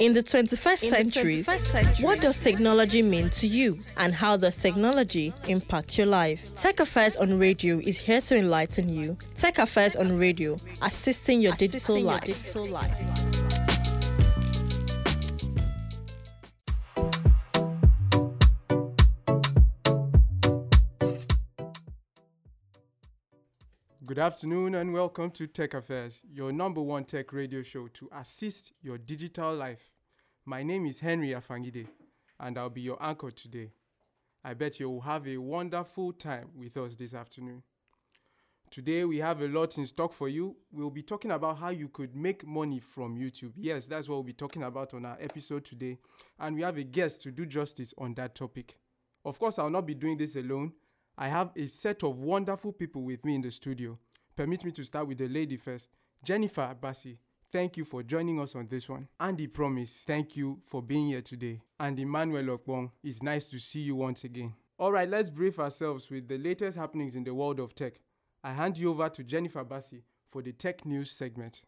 In the 21st, century, the 21st century, what does technology mean to you and how does technology impact your life? Tech Affairs on Radio is here to enlighten you. Tech Affairs on Radio, assisting your, Assisting digital, your life. digital life. Afternoon and welcome to Tech Affairs, your number one tech radio show to assist your digital life. My name is Henry Afangide and I'll be your anchor today. I bet you will have a wonderful time with us this afternoon. Today we have a lot in stock for you. We'll be talking about how you could make money from YouTube. Yes, that's what we'll be talking about on our episode today. And we have a guest to do justice on that topic. Of course, I'll not be doing this alone. I have a set of wonderful people with me in the studio. Permit me to start with the lady first. Jennifer Abassi, thank you for joining us on this one. Andy Promise, thank you for being here today. And Emmanuel Okbong, it's nice to see you once again. All right, let's brief ourselves with the latest happenings in the world of tech. I hand you over to Jennifer Bassi for the tech news segment.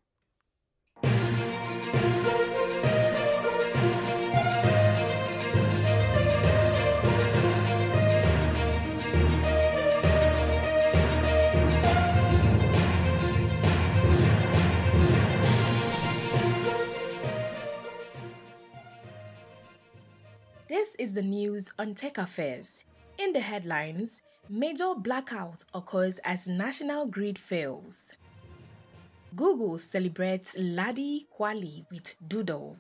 This is the news on Tech Affairs. In the headlines, major blackout occurs as national grid fails. Google celebrates Ladi Kwali with Doodle.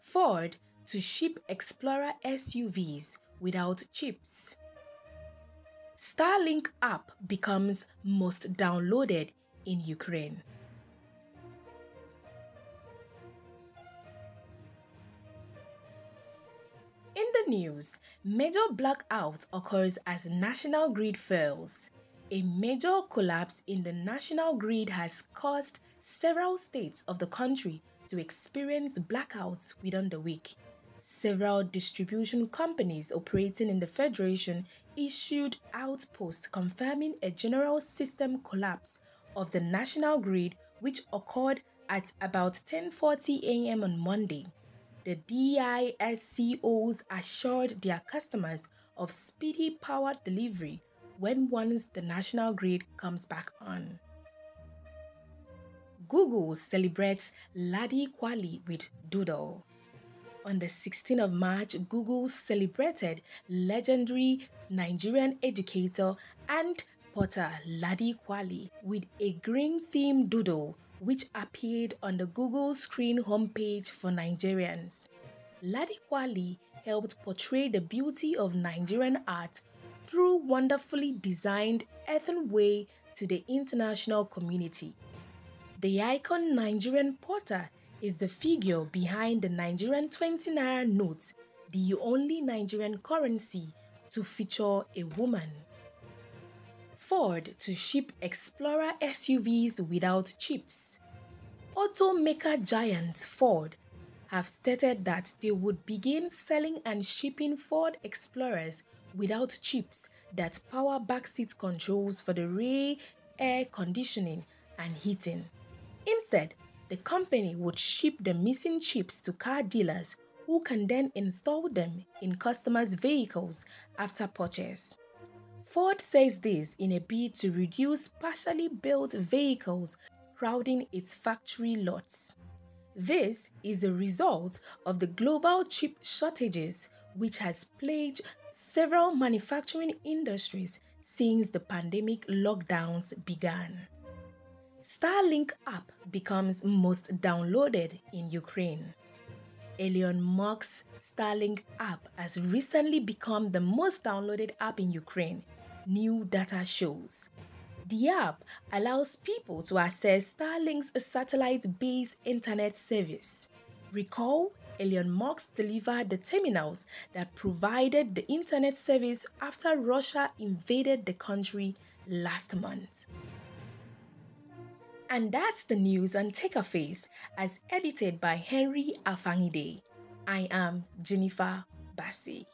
Ford to ship Explorer SUVs without chips. Starlink app becomes most downloaded in Ukraine. News, major blackout occurs as national grid fails. A major collapse in the national grid has caused several states of the country to experience blackouts within the week. Several distribution companies operating in the federation issued outposts confirming a general system collapse of the national grid which occurred at about 10:40 a.m. on Monday. The DISCOs assured their customers of speedy power delivery when once the national grid comes back on. Google celebrates Ladi Kwali with Doodle. On the 16th of March, Google celebrated legendary Nigerian educator and potter Ladi Kwali with a green-themed doodle which appeared on the Google screen homepage for Nigerians. Ladi Kwali helped portray the beauty of Nigerian art through wonderfully designed earthen way to the international community. The icon Nigerian potter is the figure behind the Nigerian 20 naira note, the only Nigerian currency to feature a woman. Ford to ship Explorer SUVs without chips. Automaker giants Ford have stated that they would begin selling and shipping Ford Explorers without chips that power backseat controls for the rear air conditioning and heating. Instead, the company would ship the missing chips to car dealers who can then install them in customers' vehicles after purchase. Ford says this in a bid to reduce partially built vehicles crowding its factory lots. This is a result of the global chip shortages which has plagued several manufacturing industries since the pandemic lockdowns began. Starlink app becomes most downloaded in Ukraine. Elon Musk's Starlink app has recently become the most downloaded app in Ukraine, new data shows. The app allows people to access Starlink's satellite based internet service. Recall, Elon Musk delivered the terminals that provided the internet service after Russia invaded the country last month. And that's the news on Tech Affairs as edited by Henry Afangide. I am Jennifer Bassi.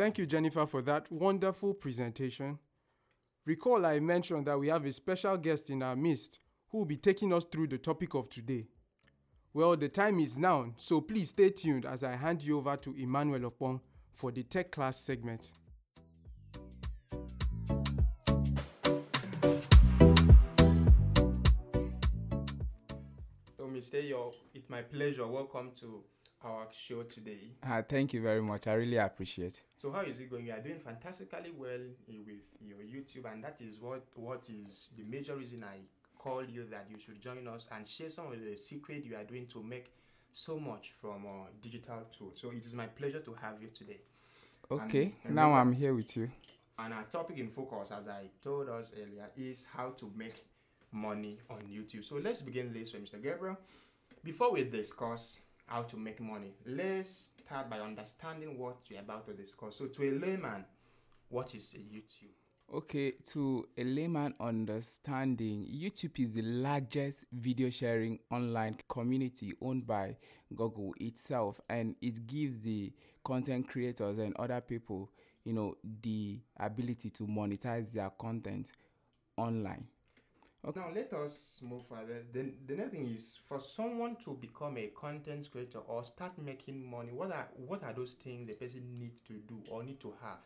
Thank you, Jennifer, for that wonderful presentation. Recall I mentioned that we have a special guest in our midst who will be taking us through the topic of today. Well, the time is now, so please stay tuned as I hand you over to Emmanuel Opong for the tech class segment. So, Mr. Yo, it's my pleasure. Welcome to our show today. Uh, thank you very much. I really appreciate. So, how is it going? You are doing fantastically well eh, with your YouTube, and that is what what is the major reason I called you that you should join us and share some of the secret you are doing to make so much from uh, digital tools. So, it is my pleasure to have you today. Okay, and now I'm here with you. And our topic in focus, as I told us earlier, is how to make money on YouTube. So let's begin this way, Mr. Gabriel. Before we discuss how to make money, let's start by understanding what we're about to discuss. So, to a layman, what is YouTube? Okay, to a layman understanding, YouTube is the largest video sharing online community owned by Google itself, and it gives the content creators and other people, you know, the ability to monetize their content online. Now, let us move further. The, the next thing is for someone to become a content creator or start making money, what are, what are those things the person needs to do or need to have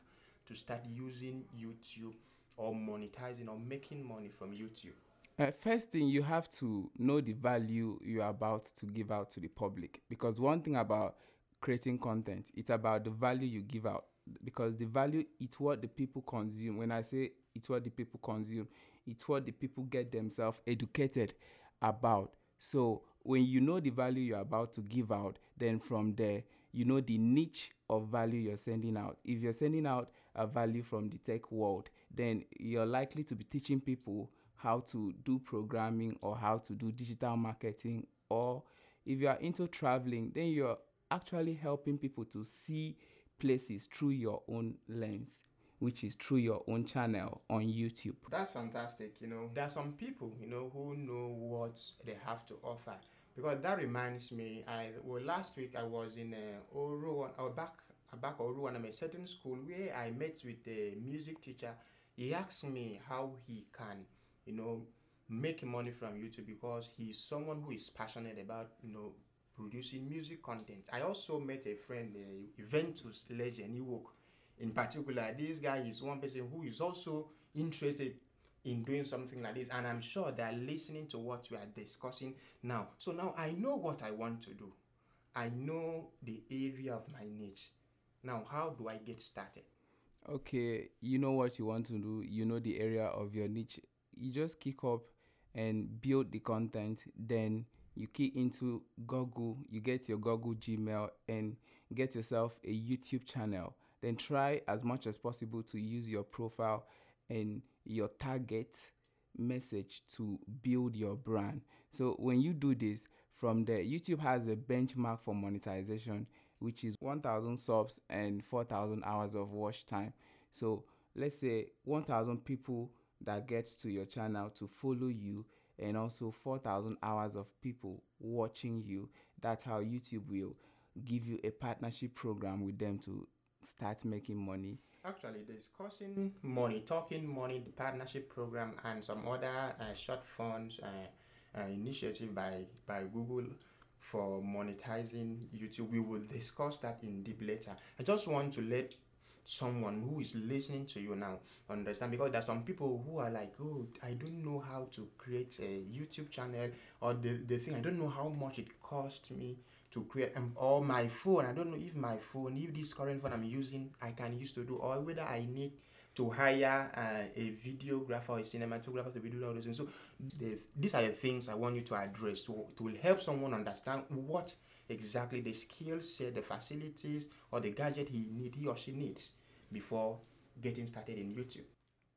to start using YouTube or monetizing or making money from YouTube? Uh, first thing, you have to know the value you are about to give out to the public. Because one thing about creating content, it's about the value you give out. Because the value, it's what the people consume. When I say it's what the people consume, it's what the people get themselves educated about. So when you know the value you're about to give out, then from there, you know the niche of value you're sending out. If you're sending out a value from the tech world, then you're likely to be teaching people how to do programming or how to do digital marketing. Or if you are into traveling, then you're actually helping people to see places through your own lens, which is through your own channel on YouTube. That's fantastic. You know, there are some people, you know, who know what they have to offer. Because that reminds me, I well last week I was in uh, Oru, or back back Oru, and I'm a certain school where I met with a music teacher. He asked me how he can, you know, make money from YouTube because he's someone who is passionate about, you know, producing music content. I also met a friend, uh, Ventus legend, Ewok. In particular, this guy is one person who is also interested in doing something like this, and I'm sure they're listening to what we are discussing now. So now I know what I want to do. I know the area of my niche. Now, how do I get started? okay, you know what you want to do, you know the area of your niche, you just kick up and build the content, then you key into Google, you get your Google Gmail and get yourself a YouTube channel. Then try as much as possible to use your profile and your target message to build your brand. So when you do this, from there, YouTube has a benchmark for monetization, which is 1,000 subs and 4,000 hours of watch time. So let's say 1,000 people that gets to your channel to follow you, and also 4,000 hours of people watching you. That's how YouTube will give you a partnership program with them to start making money. Actually, discussing money, talking money, the partnership program, and some other uh, short funds uh, uh, initiative by by Google for monetizing YouTube. We will discuss that in deep later. I just want to let someone who is listening to you now understand because there's some people who are like oh i don't know how to create a youtube channel or the, the thing i don't know how much it cost me to create um, or my phone. I don't know if my phone if this current phone i'm using i can use to do or whether i need to hire uh, a videographer or a cinematographer to be doing all those things. So the, these are the things i want you to address so to help someone understand what exactly the skill set, the facilities, or the gadget he need, he or she needs before getting started in YouTube.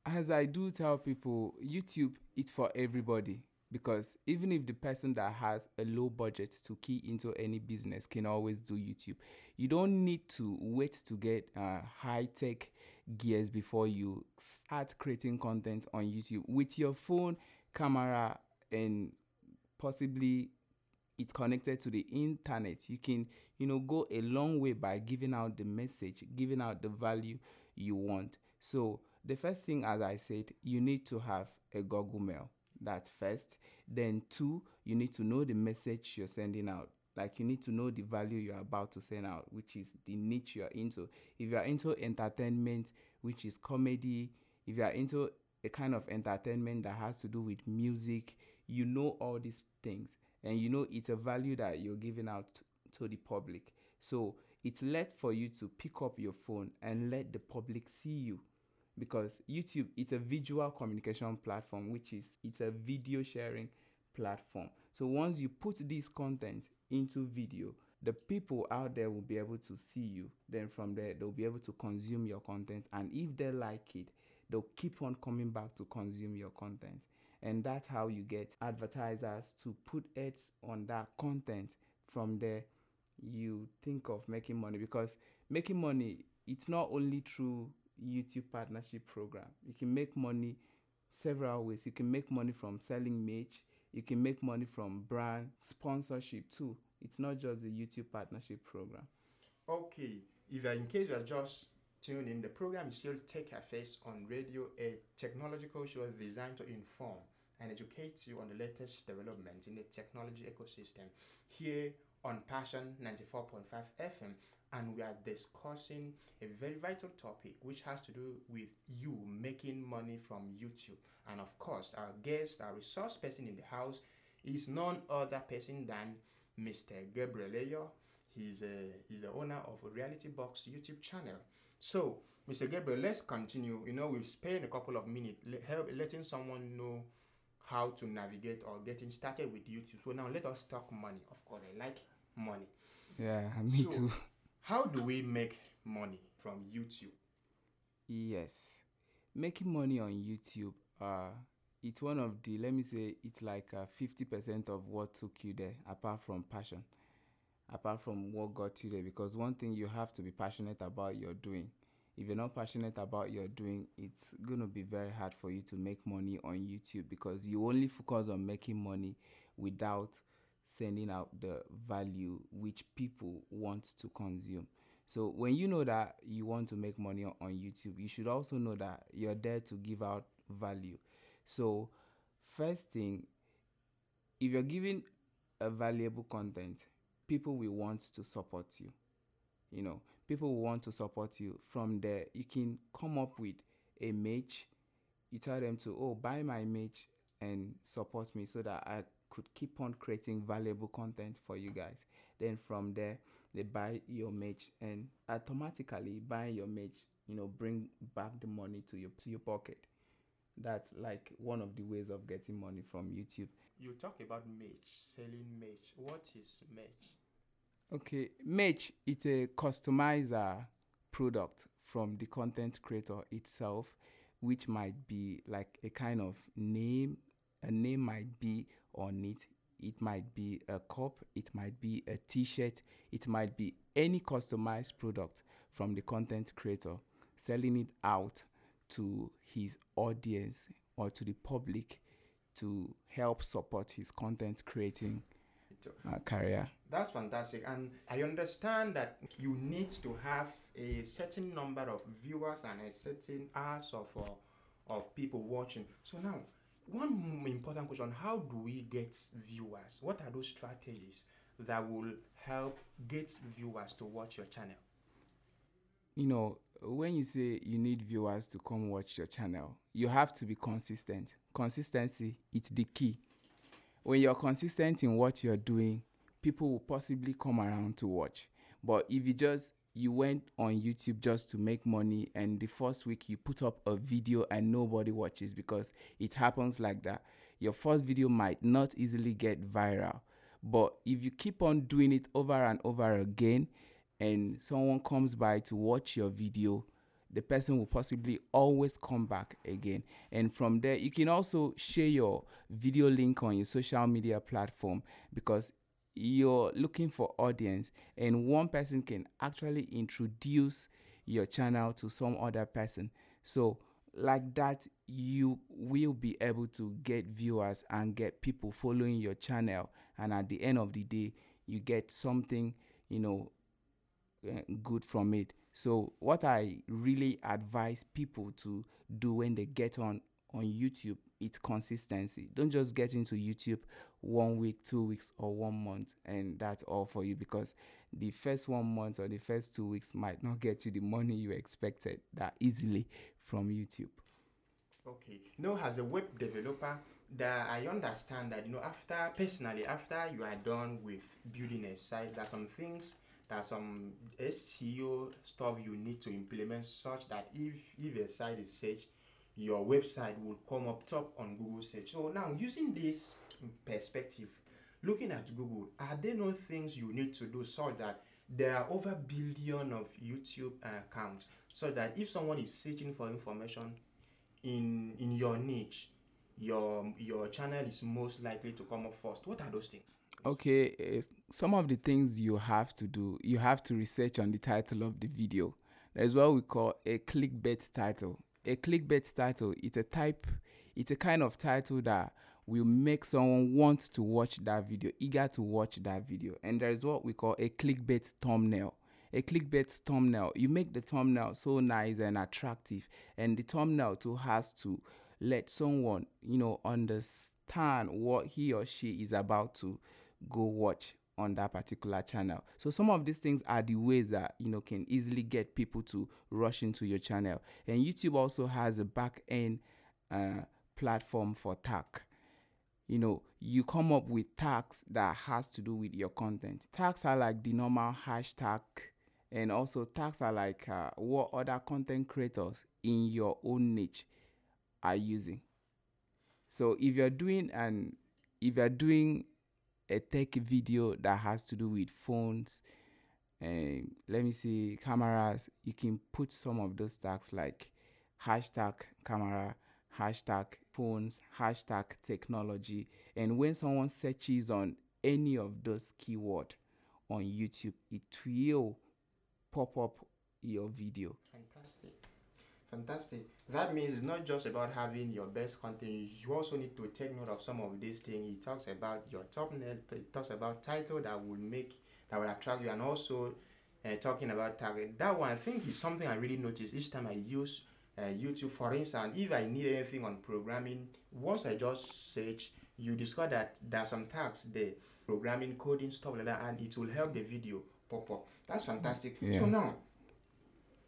As I do tell people, YouTube is for everybody because even if the person that has a low budget to key into any business can always do YouTube, you don't need to wait to get uh, high tech gears before you start creating content on YouTube. With your phone, camera, and possibly it's connected to the internet you can you know go a long way by giving out the message giving out the value you want. So the first thing as i said you need to have a google mail that's first. Then two you need to know the message you're sending out. Like you need to know the value you're about to send out which is the niche you're into. If you're into entertainment which is comedy if you're into a kind of entertainment that has to do with music you know all these things. And you know it's a value that you're giving out to the public. So it's left for you to pick up your phone and let the public see you because youtube it's a visual communication platform which is it's a video sharing platform. So once you put this content into video the people out there will be able to see you. Then from there they'll be able to consume your content. And if they like it they'll keep on coming back to consume your content. And that's how you get advertisers to put ads on that content from there you think of making money. Because making money it's not only through youtube partnership program. You can make money several ways. You can make money from selling merch. You can make money from brand sponsorship too. It's not just the youtube partnership program. Okay, if you're in case you're just tuning in, the program is still Tech Affairs on Radio, a technological show designed to inform and educate you on the latest developments in the technology ecosystem. Here on Passion 94.5 FM. And we are discussing a very vital topic which has to do with you making money from YouTube. And of course, our guest, our resource person in the house, is none other person than Mr. Gabriel Eyoh. He's a he's the owner of a Reality Box YouTube channel. So, Mr. Gabriel, let's continue. You know, we've spent a couple of minutes help, letting someone know how to navigate or getting started with YouTube. So now let us talk money. Of course, I like money. yeah me So- too How do we make money from YouTube? Yes. Making money on YouTube, uh, it's one of the, let me say, it's like uh, 50% of what took you there, apart from passion, apart from what got you there. Because one thing you have to be passionate about you're doing. If you're not passionate about your doing, it's going to be very hard for you to make money on YouTube because you only focus on making money without sending out the value which people want to consume. So when you know that you want to make money on, YouTube, you should also know that you're there to give out value. So first thing, if you're giving a valuable content, people will want to support you. You know, people will want to support you. From there, you can come up with a match. You tell them to, oh, buy my match and support me so that I could keep on creating valuable content for you guys. Then from there, they buy your match and automatically buying your match, you know, bring back the money to your to your pocket. That's like one of the ways of getting money from YouTube. You talk about merch, selling merch. What is merch? Okay, merch it's a customizer product from the content creator itself, which might be like a kind of name. A name might be on it. It might be a cup. It might be a T-shirt. It might be any customized product from the content creator selling it out to his audience or to the public to help support his content creating uh, career. That's fantastic. And I understand that you need to have a certain number of viewers and a certain hours of, uh, of people watching. So now, one important question, how do we get viewers? What are those strategies that will help get viewers to watch your channel? you know, when you say you need viewers to come watch your channel, you have to be consistent. Consistency, it's the key. When you're consistent in what you're doing, people will possibly come around to watch. But if you just you went on YouTube just to make money and the first week you put up a video and nobody watches because it happens like that, your first video might not easily get viral. But if you keep on doing it over and over again, and someone comes by to watch your video, the person will possibly always come back again. And from there, you can also share your video link on your social media platform because you're looking for audience and one person can actually introduce your channel to some other person. So like that you will be able to get viewers and get people following your channel and at the end of the day you get something you know uh, good from it so what i really advise people to do when they get on on youtube it's consistency don't just get into youtube one week two weeks or one month and that's all for you because the first one month or the first two weeks might not get you the money you expected that easily from youtube Okay. Know, as a web developer, that I understand that you know after personally after you are done with building a site, there are some things, there are some SEO stuff you need to implement such that if if a site is searched, your website will come up top on Google search. So now using this perspective, looking at Google, are there no things you need to do so that there are over billion of YouTube accounts? So that if someone is searching for information in in your niche your your channel is most likely to come up first. What are those things? Okay uh, some of the things you have to do you have to research on the title of the video. That is what we call a clickbait title a clickbait title. It's a type it's a kind of title that will make someone want to watch that video eager to watch that video. And there's what we call a clickbait thumbnail. A clickbait thumbnail. You make the thumbnail so nice and attractive and the thumbnail too has to let someone you know understand what he or she is about to go watch on that particular channel. So some of these things are the ways that you know can easily get people to rush into your channel. And youtube also has a back end uh, platform for tag you know you come up with tags that has to do with your content. Tags are like the normal hashtag and also tags are like uh, what other content creators in your own niche are using. So if you're doing an if you're doing a tech video that has to do with phones and let me see cameras. You can put some of those tags like hashtag camera hashtag phones hashtag technology. And when someone searches on any of those keyword on youtube it will pop up your video. Fantastic fantastic. That means it's not just about having your best content. You also need to take note of some of these things. He talks about your thumbnail he talks about title that will make that will attract you and also uh, talking about target. That one i think is something i really notice each time i use uh, youtube. For instance if i need anything on programming once i just search you discover that there are some tags there programming coding stuff like that and it will help the video pop up. That's fantastic. Yeah. so now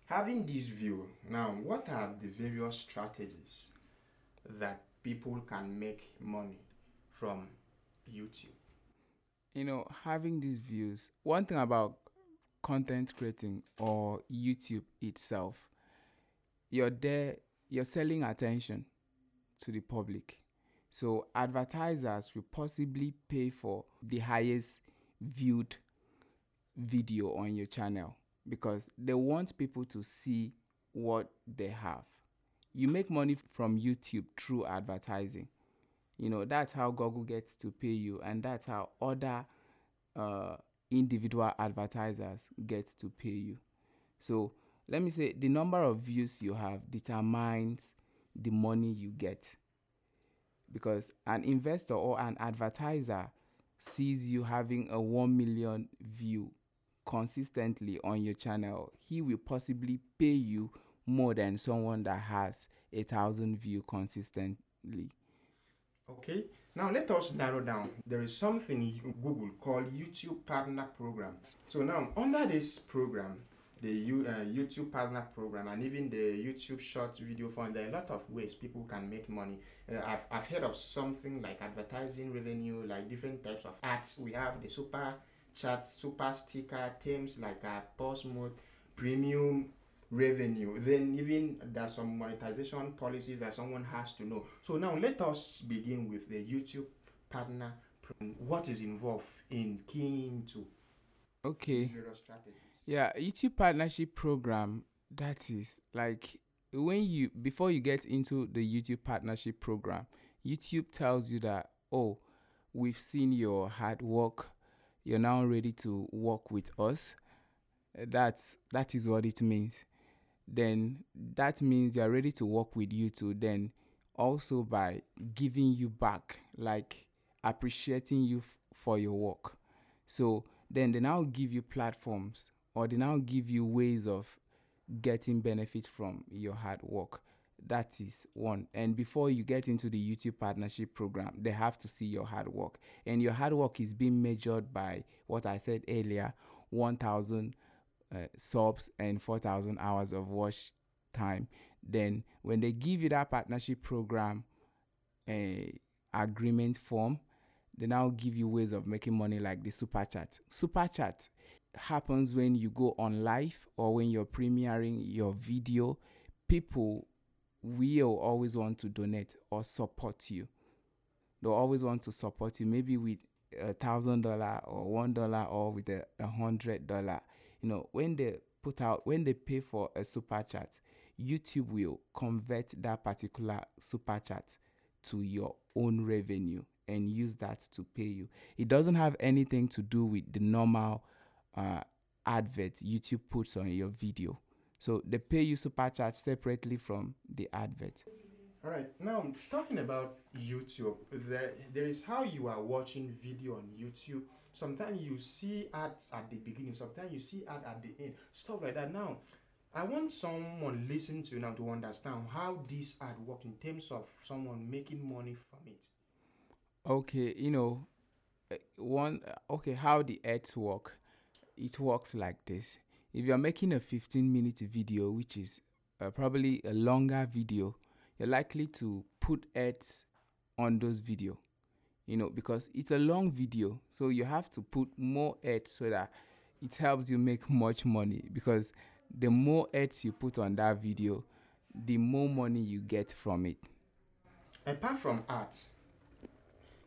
having this view now what are the various strategies that people can make money from youtube? You know having these views one thing about content creating or youtube itself you're there you're selling attention to the public. So advertisers will possibly pay for the highest viewed video on your channel because they want people to see what they have. You make money from youtube through advertising. You know that's how google gets to pay you and that's how other uh, individual advertisers get to pay you. So let me say the number of views you have determines the money you get. Because an investor or an advertiser sees you having a 1 million view consistently on your channel he will possibly pay you more than someone that has a thousand view consistently Okay, now let us narrow down. There is something Google called YouTube Partner Program. So now under this program, the U, uh, YouTube Partner Program and even the YouTube Short Video Fund, there are a lot of ways people can make money. Uh, I've, I've heard of something like advertising revenue, like different types of ads. We have the super chat, super sticker, themes like uh, a post mode, premium revenue. Then even there's some monetization policies that someone has to know. So now let us begin with the youtube partner what is involved in keying into okay. Yeah, YouTube partnership program that is like when you before you get into the YouTube partnership program, YouTube tells you that oh, we've seen your hard work, you're now ready to work with us. Uh, That's that is what it means. Then that means you're ready to work with you too. Then also by giving you back, like appreciating you f- for your work. So then they now give you platforms or they now give you ways of getting benefit from your hard work. That is one. And before you get into the YouTube partnership program, they have to see your hard work. And your hard work is being measured by what I said earlier 1,000 uh, subs and 4,000 hours of watch time. Then, when they give you that partnership program uh, agreement form, they now give you ways of making money like the super chat. Super chat happens when you go on live or when you're premiering your video. People will always want to donate or support you. They'll always want to support you, maybe with a thousand dollar or one dollar or with a, a hundred dollar. You know, when they put out when they pay for a super chat, YouTube will convert that particular super chat to your own revenue and use that to pay you. It doesn't have anything to do with the normal uh, advert YouTube puts on your video. So they pay you super chat separately from the advert. All right. Now talking about YouTube, there there is how you are watching video on YouTube. Sometimes you see ads at the beginning. Sometimes you see ad at the end. Stuff like that. Now, I want someone listening to you now to understand how this ad works in terms of someone making money from it. Okay, you know, uh, one okay, how the ads work. It works like this. If you're making a 15 minute video, which is uh, probably a longer video, you're likely to put ads on those video. You know, because it's a long video, so you have to put more ads so that it helps you make much money because the more ads you put on that video, the more money you get from it. Apart from ads,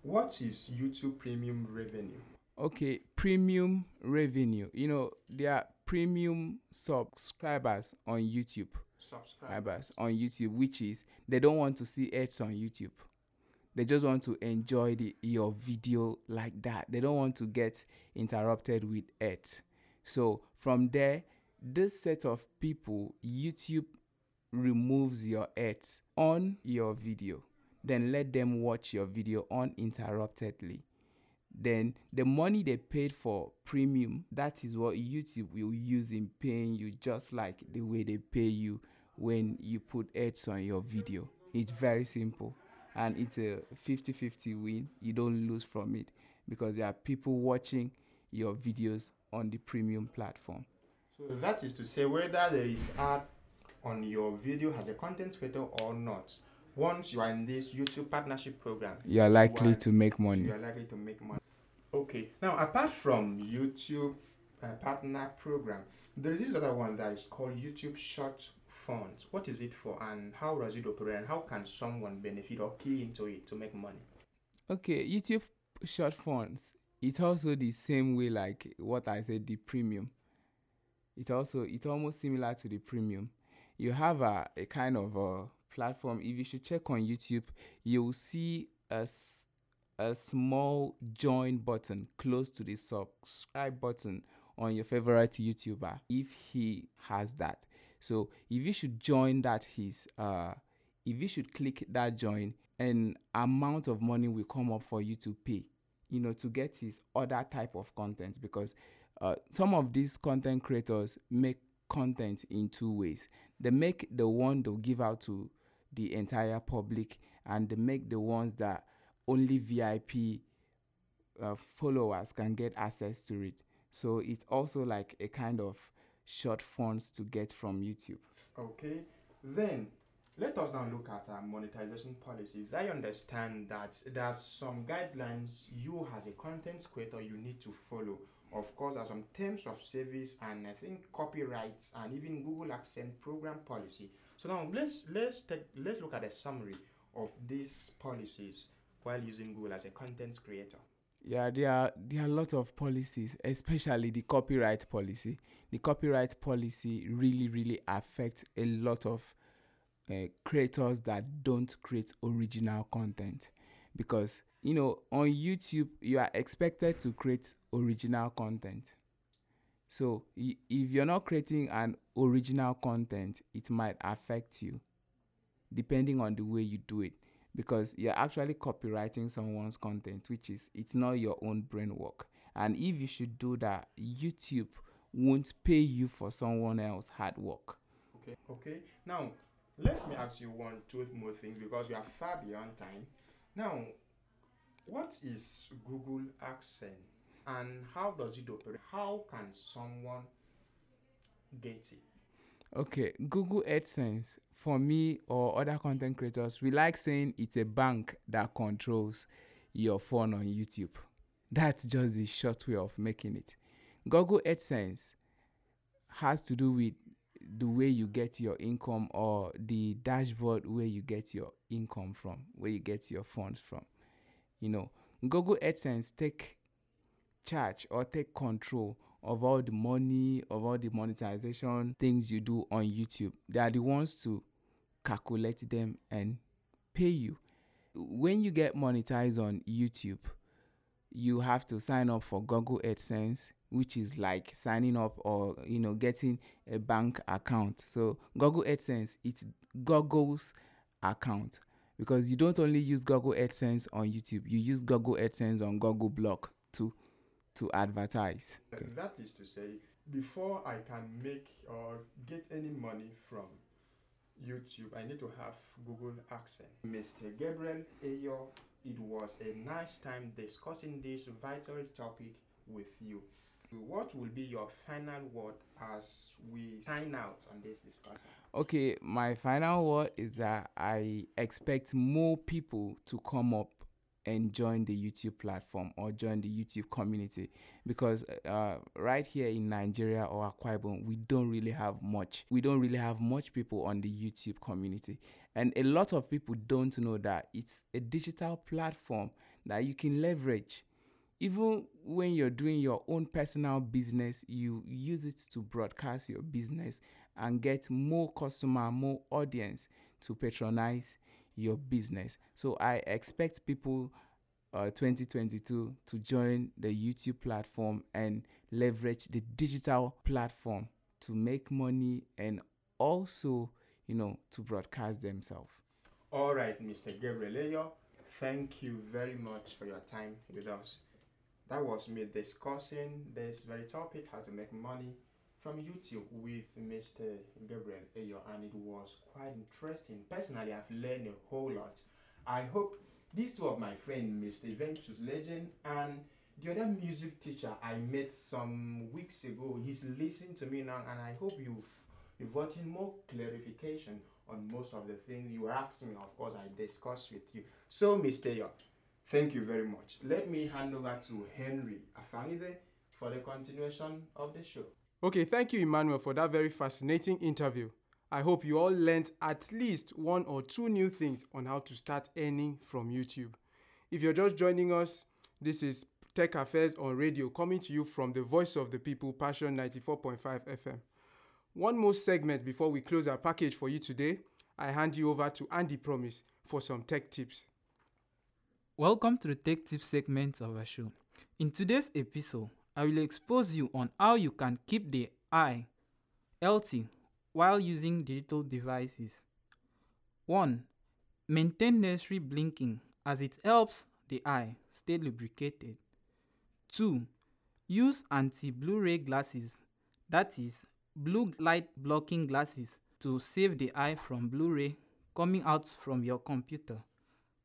what is YouTube premium revenue? Okay, premium revenue. You know, there are premium subscribers on YouTube. Subscribers on YouTube, which is they don't want to see ads on YouTube. They just want to enjoy the your video like that. They don't want to get interrupted with ads. So from there, this set of people, YouTube removes your ads on your video. Then let them watch your video uninterruptedly. Then the money they paid for premium, that is what YouTube will use in paying you, just like the way they pay you when you put ads on your video. It's very simple and it's a 50 50 win. You don't lose from it because there are people watching your videos on the premium platform. So that is to say whether there is ad on your video as a content creator or not. Once you are in this YouTube partnership program, you are likely you are, to make money. You are likely to make money. Okay. Now, apart from YouTube uh, partner program, there is this other one that is called YouTube Short Funds. What is it for, and how does it operate, and how can someone benefit or key into it to make money? Okay, YouTube Short Funds. It's also the same way like what I said, the premium. It also it's almost similar to the premium. You have a, a kind of a platform. If you should check on YouTube, you'll see a a small join button close to the subscribe button on your favorite YouTuber if he has that. So if you should join that his uh if you should click that join an amount of money will come up for you to pay you know to get his other type of content because uh, some of these content creators make content in two ways they make the one they'll give out to the entire public and make the ones that only VIP uh, followers can get access to it. So it's also like a kind of short funds to get from YouTube. Okay, then let us now look at our monetization policies. I understand that there's some guidelines you as a content creator you need to follow. Of course, there are some terms of service and I think copyrights and even Google AdSense program policy. So now let's let's take let's look at a summary of these policies while using Google as a content creator? Yeah, there are there are a lot of policies, especially the copyright policy. The copyright policy really really affects a lot of uh, creators that don't create original content because you know on YouTube you are expected to create original content. So if you're not creating an original content, it might affect you depending on the way you do it because you're actually copywriting someone's content, which is it's not your own brain work. And if you should do that, YouTube won't pay you for someone else's hard work. Okay. Okay. Now, let me ask you one, two more things because we are far beyond time. Now, what is Google AdSense and how does it operate? How can someone get it? Okay, Google AdSense for me or other content creators, we like saying it's a bank that controls your phone on YouTube. That's just the short way of making it. Google AdSense has to do with the way you get your income or the dashboard where you get your income from, where you get your funds from. You know, Google AdSense take charge or take control of all the money, of all the monetization things you do on YouTube. They are the ones to calculate them and pay you. When you get monetized on YouTube, you have to sign up for Google AdSense, which is like signing up or you know getting a bank account. So Google AdSense, it's Google's account because you don't only use Google AdSense on YouTube, you use Google AdSense on Google Blog too to advertise. Okay. That is to say, before I can make or get any money from YouTube, I need to have Google AdSense. Mr. Gabriel Eyoh, it was a nice time discussing this vital topic with you. What will be your final word as we sign out on this discussion? Okay, my final word is that I expect more people to come up and join the YouTube platform or join the YouTube community because uh, right here in Nigeria or Akwa Ibom, we don't really have much. We don't really have much people on the YouTube community, and a lot of people don't know that it's a digital platform that you can leverage. Even when you're doing your own personal business, you use it to broadcast your business and get more customer, more audience to patronize your business. So I expect people uh, 2022 to join the YouTube platform and leverage the digital platform to make money and also, you know, to broadcast themselves. All right, Mr. Gabriel thank you very much for your time with us. That was me discussing this very topic, how to make money from YouTube with Mr. Gabriel Eyoh, and it was quite interesting. Personally, I've learned a whole lot. I hope these two of my friends, Mr. Ventus Legend and the other music teacher I met some weeks ago, he's listening to me now, and I hope you've you've gotten more clarification on most of the things you were asking me. Of course, I discussed with you. So, Mr. Yo, thank you very much. Let me hand over to Henry Afangide for the continuation of the show. Okay, thank you, Emmanuel, for that very fascinating interview. I hope you all learned at least one or two new things on how to start earning from YouTube. If you're just joining us, this is Tech Affairs on Radio coming to you from the Voice of the People, Passion 94.5 FM. One more segment before we close our package for you today. I hand you over to Andy Promise for some tech tips. Welcome to the Tech Tips segment of our show. In today's episode, I will expose you on how you can keep the eye healthy while using digital devices. 1. Maintain necessary blinking as it helps the eye stay lubricated. 2. Use anti-blue ray glasses, that is, blue light blocking glasses to save the eye from blue ray coming out from your computer.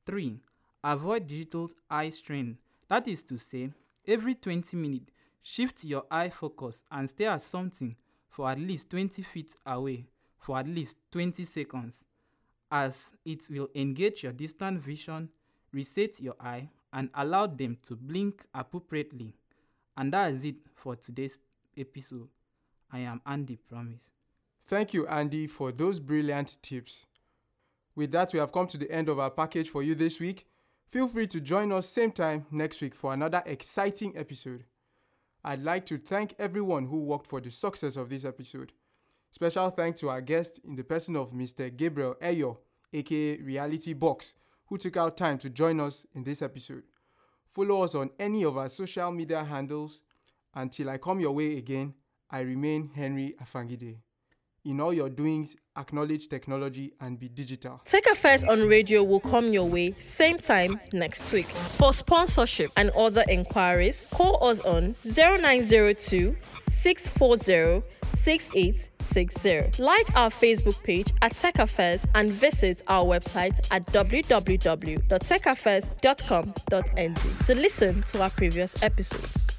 3. Avoid digital eye strain, that is to say, every 20 minutes Shift your eye focus and stare at something for at least 20 feet away for at least 20 seconds, as it will engage your distant vision, reset your eye, and allow them to blink appropriately. And that is it for today's episode. I am Andy Promise. Thank you, Andy, for those brilliant tips. With that, we have come to the end of our package for you this week. Feel free to join us same time next week for another exciting episode. I'd like to thank everyone who worked for the success of this episode. Special thanks to our guest in the person of Mr. Gabriel Eyoh, aka Reality Box, who took out time to join us in this episode. Follow us on any of our social media handles. Until I come your way again, I remain Henry Afangide. In all your doings, acknowledge technology and be digital. Tech Affairs on Radio will come your way same time next week. For sponsorship and other inquiries, call us on 0902 640 6860. Like our Facebook page at Tech Affairs and visit our website at www.techaffairs.com.ng to listen to our previous episodes.